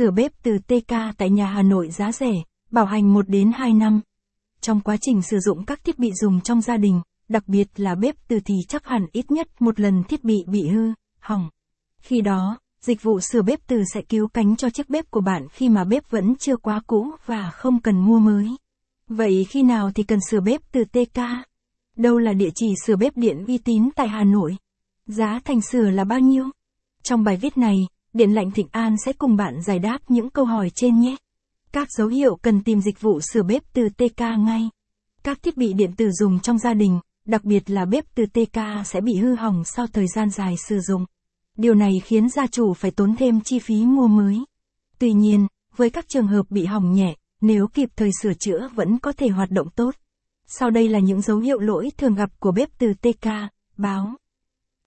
Sửa bếp từ TK tại nhà Hà Nội giá rẻ, bảo hành 1 đến 2 năm. Trong quá trình sử dụng các thiết bị dùng trong gia đình, đặc biệt là bếp từ thì chắc hẳn ít nhất một lần thiết bị bị hư, hỏng. Khi đó, dịch vụ sửa bếp từ sẽ cứu cánh cho chiếc bếp của bạn khi mà bếp vẫn chưa quá cũ và không cần mua mới. Vậy khi nào thì cần sửa bếp từ TK? Đâu là địa chỉ sửa bếp điện uy tín tại Hà Nội? Giá thành sửa là bao nhiêu? Trong bài viết này, Điện lạnh Thịnh An sẽ cùng bạn giải đáp những câu hỏi trên nhé. Các dấu hiệu cần tìm dịch vụ sửa bếp từ TK ngay. Các thiết bị điện tử dùng trong gia đình, đặc biệt là bếp từ TK sẽ bị hư hỏng sau thời gian dài sử dụng. Điều này khiến gia chủ phải tốn thêm chi phí mua mới. Tuy nhiên, với các trường hợp bị hỏng nhẹ, nếu kịp thời sửa chữa vẫn có thể hoạt động tốt. Sau đây là những dấu hiệu lỗi thường gặp của bếp từ TK, báo.